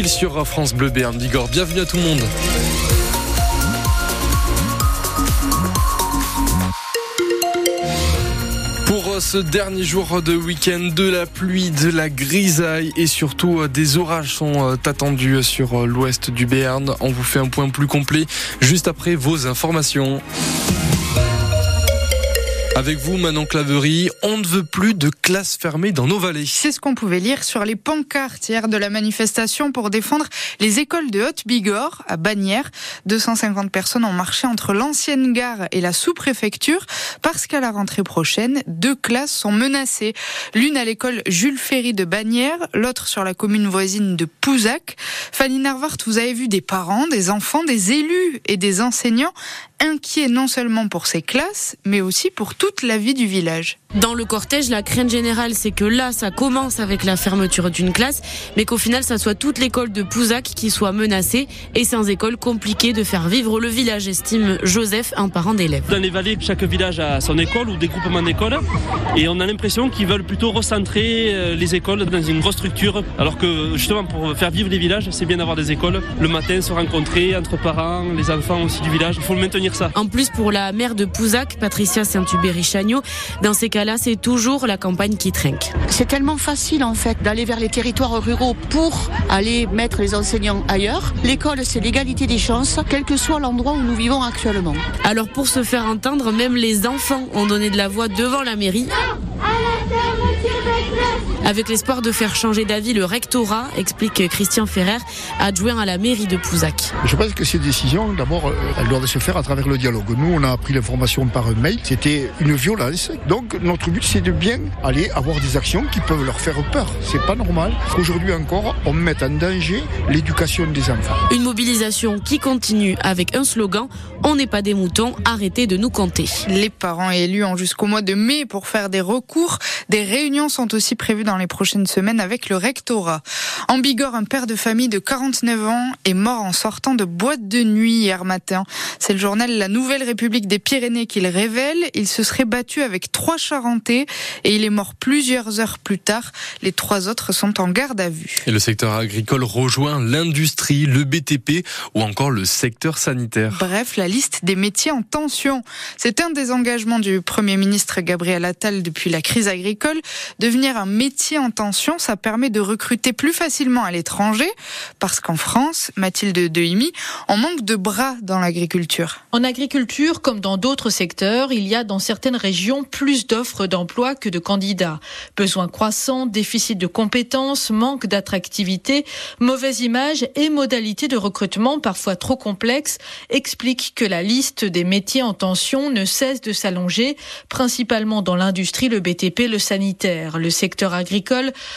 sur France Bleu Béarn Bigorre. Bienvenue à tout le monde. Pour ce dernier jour de week-end, de la pluie, de la grisaille et surtout des orages sont attendus sur l'ouest du Béarn. On vous fait un point plus complet juste après vos informations. Avec vous, Manon Claverie, on ne veut plus de classes fermées dans nos vallées. C'est ce qu'on pouvait lire sur les pancartes hier de la manifestation pour défendre les écoles de Haute-Bigorre à Bagnères. 250 personnes ont marché entre l'ancienne gare et la sous-préfecture parce qu'à la rentrée prochaine, deux classes sont menacées. L'une à l'école Jules Ferry de Bagnères, l'autre sur la commune voisine de Pouzac. Fanny Narvart, vous avez vu des parents, des enfants, des élus et des enseignants inquiets non seulement pour ces classes, mais aussi pour toute la vie du village. Dans le cortège, la crainte générale, c'est que là, ça commence avec la fermeture d'une classe, mais qu'au final, ça soit toute l'école de Pouzac qui soit menacée, et sans école, compliqué de faire vivre le village, estime Joseph, un parent d'élève. Dans les vallées, chaque village a son école ou des groupements d'écoles, et on a l'impression qu'ils veulent plutôt recentrer euh, les écoles dans une grosse structure, alors que justement, pour faire vivre les villages, c'est bien d'avoir des écoles. Le matin, se rencontrer entre parents, les enfants aussi du village, il faut le maintenir ça. En plus, pour la mère de Pouzac, Patricia Dans ces cas-là, c'est toujours la campagne qui trinque. C'est tellement facile en fait d'aller vers les territoires ruraux pour aller mettre les enseignants ailleurs. L'école, c'est l'égalité des chances, quel que soit l'endroit où nous vivons actuellement. Alors pour se faire entendre, même les enfants ont donné de la voix devant la mairie. Avec l'espoir de faire changer d'avis le rectorat, explique Christian Ferrer, adjoint à la mairie de Pouzac. Je pense que ces décisions, d'abord, euh, elles doivent se faire à travers le dialogue. Nous, on a appris l'information par un mail. C'était une violence. Donc, notre but, c'est de bien aller avoir des actions qui peuvent leur faire peur. C'est pas normal qu'aujourd'hui encore, on mette en danger l'éducation des enfants. Une mobilisation qui continue avec un slogan On n'est pas des moutons, arrêtez de nous compter. Les parents élus ont jusqu'au mois de mai pour faire des recours. Des réunions sont aussi prévues dans les prochaines semaines avec le rectorat. En Bigorre, un père de famille de 49 ans est mort en sortant de boîte de nuit hier matin. C'est le journal La Nouvelle République des Pyrénées qui le révèle. Il se serait battu avec trois Charentais et il est mort plusieurs heures plus tard. Les trois autres sont en garde à vue. Et le secteur agricole rejoint l'industrie, le BTP ou encore le secteur sanitaire. Bref, la liste des métiers en tension. C'est un des engagements du Premier ministre Gabriel Attal depuis la crise agricole. Devenir un métier en tension, ça permet de recruter plus facilement à l'étranger parce qu'en France, Mathilde Dehimi, on manque de bras dans l'agriculture. En agriculture, comme dans d'autres secteurs, il y a dans certaines régions plus d'offres d'emploi que de candidats. Besoins croissants, déficit de compétences, manque d'attractivité, mauvaise image et modalités de recrutement parfois trop complexes expliquent que la liste des métiers en tension ne cesse de s'allonger, principalement dans l'industrie, le BTP, le sanitaire. Le secteur agricole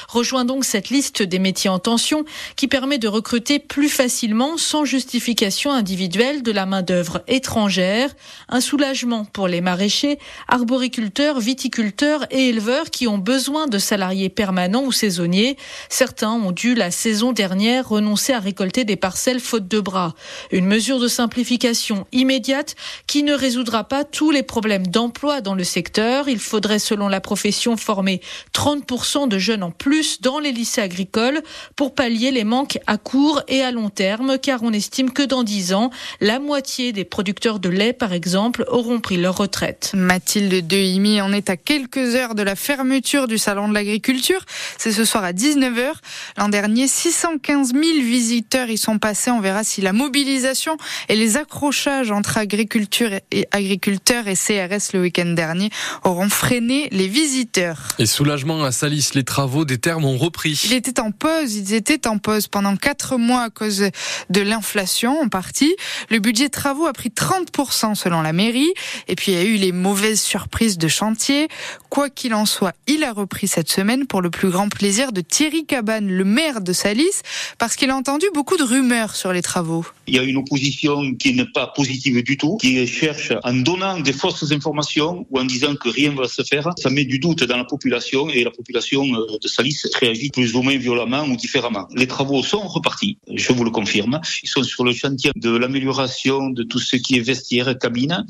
rejoint donc cette liste des métiers en tension qui permet de recruter plus facilement, sans justification individuelle, de la main-d'œuvre étrangère. Un soulagement pour les maraîchers, arboriculteurs, viticulteurs et éleveurs qui ont besoin de salariés permanents ou saisonniers. Certains ont dû la saison dernière renoncer à récolter des parcelles faute de bras. Une mesure de simplification immédiate qui ne résoudra pas tous les problèmes d'emploi dans le secteur. Il faudrait, selon la profession, former 30% de jeunes en plus dans les lycées agricoles pour pallier les manques à court et à long terme, car on estime que dans 10 ans, la moitié des producteurs de lait, par exemple, auront pris leur retraite. Mathilde Dehimi en est à quelques heures de la fermeture du salon de l'agriculture. C'est ce soir à 19h. L'an dernier, 615 000 visiteurs y sont passés. On verra si la mobilisation et les accrochages entre agriculture et agriculteurs et CRS le week-end dernier auront freiné les visiteurs. Et soulagement à Salis, les travaux des termes ont repris. Il était en pause, ils étaient en pause pendant quatre mois à cause de l'inflation en partie. Le budget de travaux a pris 30% selon la mairie. Et puis il y a eu les mauvaises surprises de chantier. Quoi qu'il en soit, il a repris cette semaine pour le plus grand plaisir de Thierry Cabane, le maire de Salis, parce qu'il a entendu beaucoup de rumeurs sur les travaux. Il y a une opposition qui n'est pas positive du tout, qui cherche en donnant des fausses informations ou en disant que rien ne va se faire. Ça met du doute dans la population et la population population de Salis réagit plus ou moins violemment ou différemment. Les travaux sont repartis, je vous le confirme. Ils sont sur le chantier de l'amélioration de tout ce qui est vestiaire, cabine,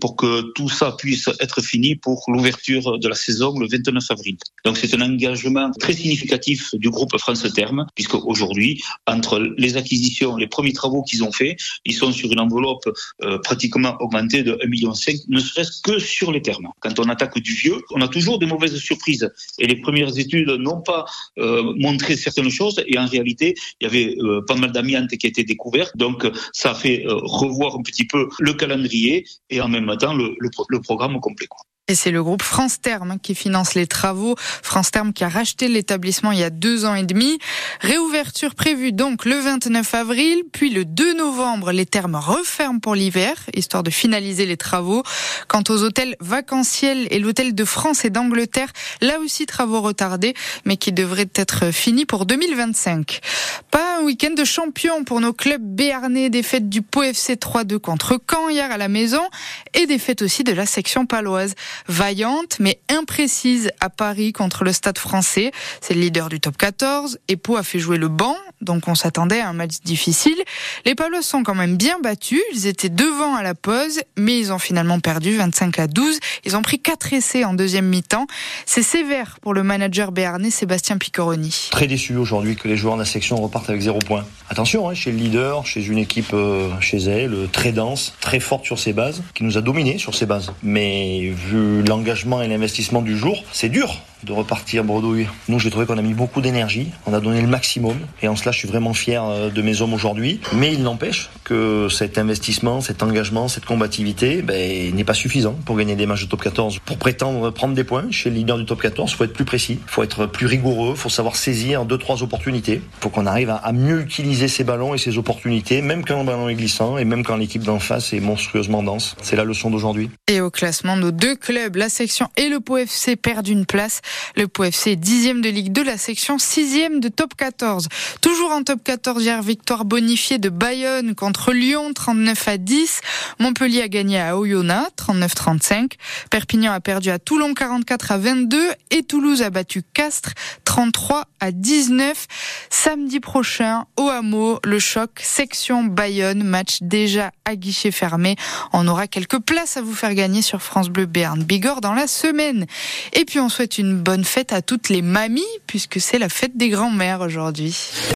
pour que tout ça puisse être fini pour l'ouverture de la saison le 29 avril. Donc c'est un engagement très significatif du groupe France Terme, puisque aujourd'hui, entre les acquisitions, les premiers travaux qu'ils ont faits, ils sont sur une enveloppe euh, pratiquement augmentée de 1,5 million, ne serait-ce que sur les termes. Quand on attaque du vieux, on a toujours des mauvaises surprises. Et les premières études n'ont pas euh, montré certaines choses, et en réalité, il y avait euh, pas mal d'amiante qui a été découvert, donc ça fait revoir un petit peu le calendrier et en même temps le, le programme complet. Et c'est le groupe France Terme qui finance les travaux. France Terme qui a racheté l'établissement il y a deux ans et demi. Réouverture prévue donc le 29 avril, puis le 2 novembre, les termes referment pour l'hiver, histoire de finaliser les travaux. Quant aux hôtels vacanciels et l'hôtel de France et d'Angleterre, là aussi travaux retardés, mais qui devraient être finis pour 2025. Pas un week-end de champion pour nos clubs béarnais, défaite du POFC 3-2 contre Caen hier à la maison, et défaite aussi de la section paloise vaillante mais imprécise à Paris contre le Stade français. C'est le leader du top 14. Et a fait jouer le banc, donc on s'attendait à un match difficile. Les Palos sont quand même bien battus. Ils étaient devant à la pause, mais ils ont finalement perdu 25 à 12. Ils ont pris 4 essais en deuxième mi-temps. C'est sévère pour le manager béarnais Sébastien Piccoroni. Très déçu aujourd'hui que les joueurs de la section repartent avec 0 points. Attention, hein, chez le leader, chez une équipe euh, chez elle, très dense, très forte sur ses bases, qui nous a dominé sur ses bases. Mais vu l'engagement et l'investissement du jour, c'est dur de repartir bredouille. Nous, j'ai trouvé qu'on a mis beaucoup d'énergie, on a donné le maximum, et en cela, je suis vraiment fier euh, de mes hommes aujourd'hui. Mais il n'empêche que cet investissement, cet engagement, cette combativité ben, n'est pas suffisant pour gagner des matchs de top 14. Pour prétendre prendre des points chez le leader du top 14, il faut être plus précis, il faut être plus rigoureux, il faut savoir saisir deux, trois opportunités. Il faut qu'on arrive à, mieux utiliser ces ballons et ces opportunités, même quand le ballon est glissant et même quand l'équipe d'en face est monstrueusement dense. C'est la leçon d'aujourd'hui. Et au classement, nos deux clubs, la section et le POFC, FC, perdent une place. Le Pau FC dixième de Ligue 2, la section sixième de Top 14. Toujours en Top 14 hier, victoire bonifiée de Bayonne contre Lyon, 39 à 10. Montpellier a gagné à Oyonnax, 39-35. Perpignan a perdu à Toulon, 44 à 22. Et Toulouse a battu Castres, 33 à 19. Samedi prochain, au hameau, le choc, section Bayonne, match déjà à guichet fermé. On aura quelques places à vous faire gagner sur France Bleu Béarn Bigorre dans la semaine. Et puis on souhaite une bonne fête à toutes les mamies, puisque c'est la fête des grands-mères aujourd'hui.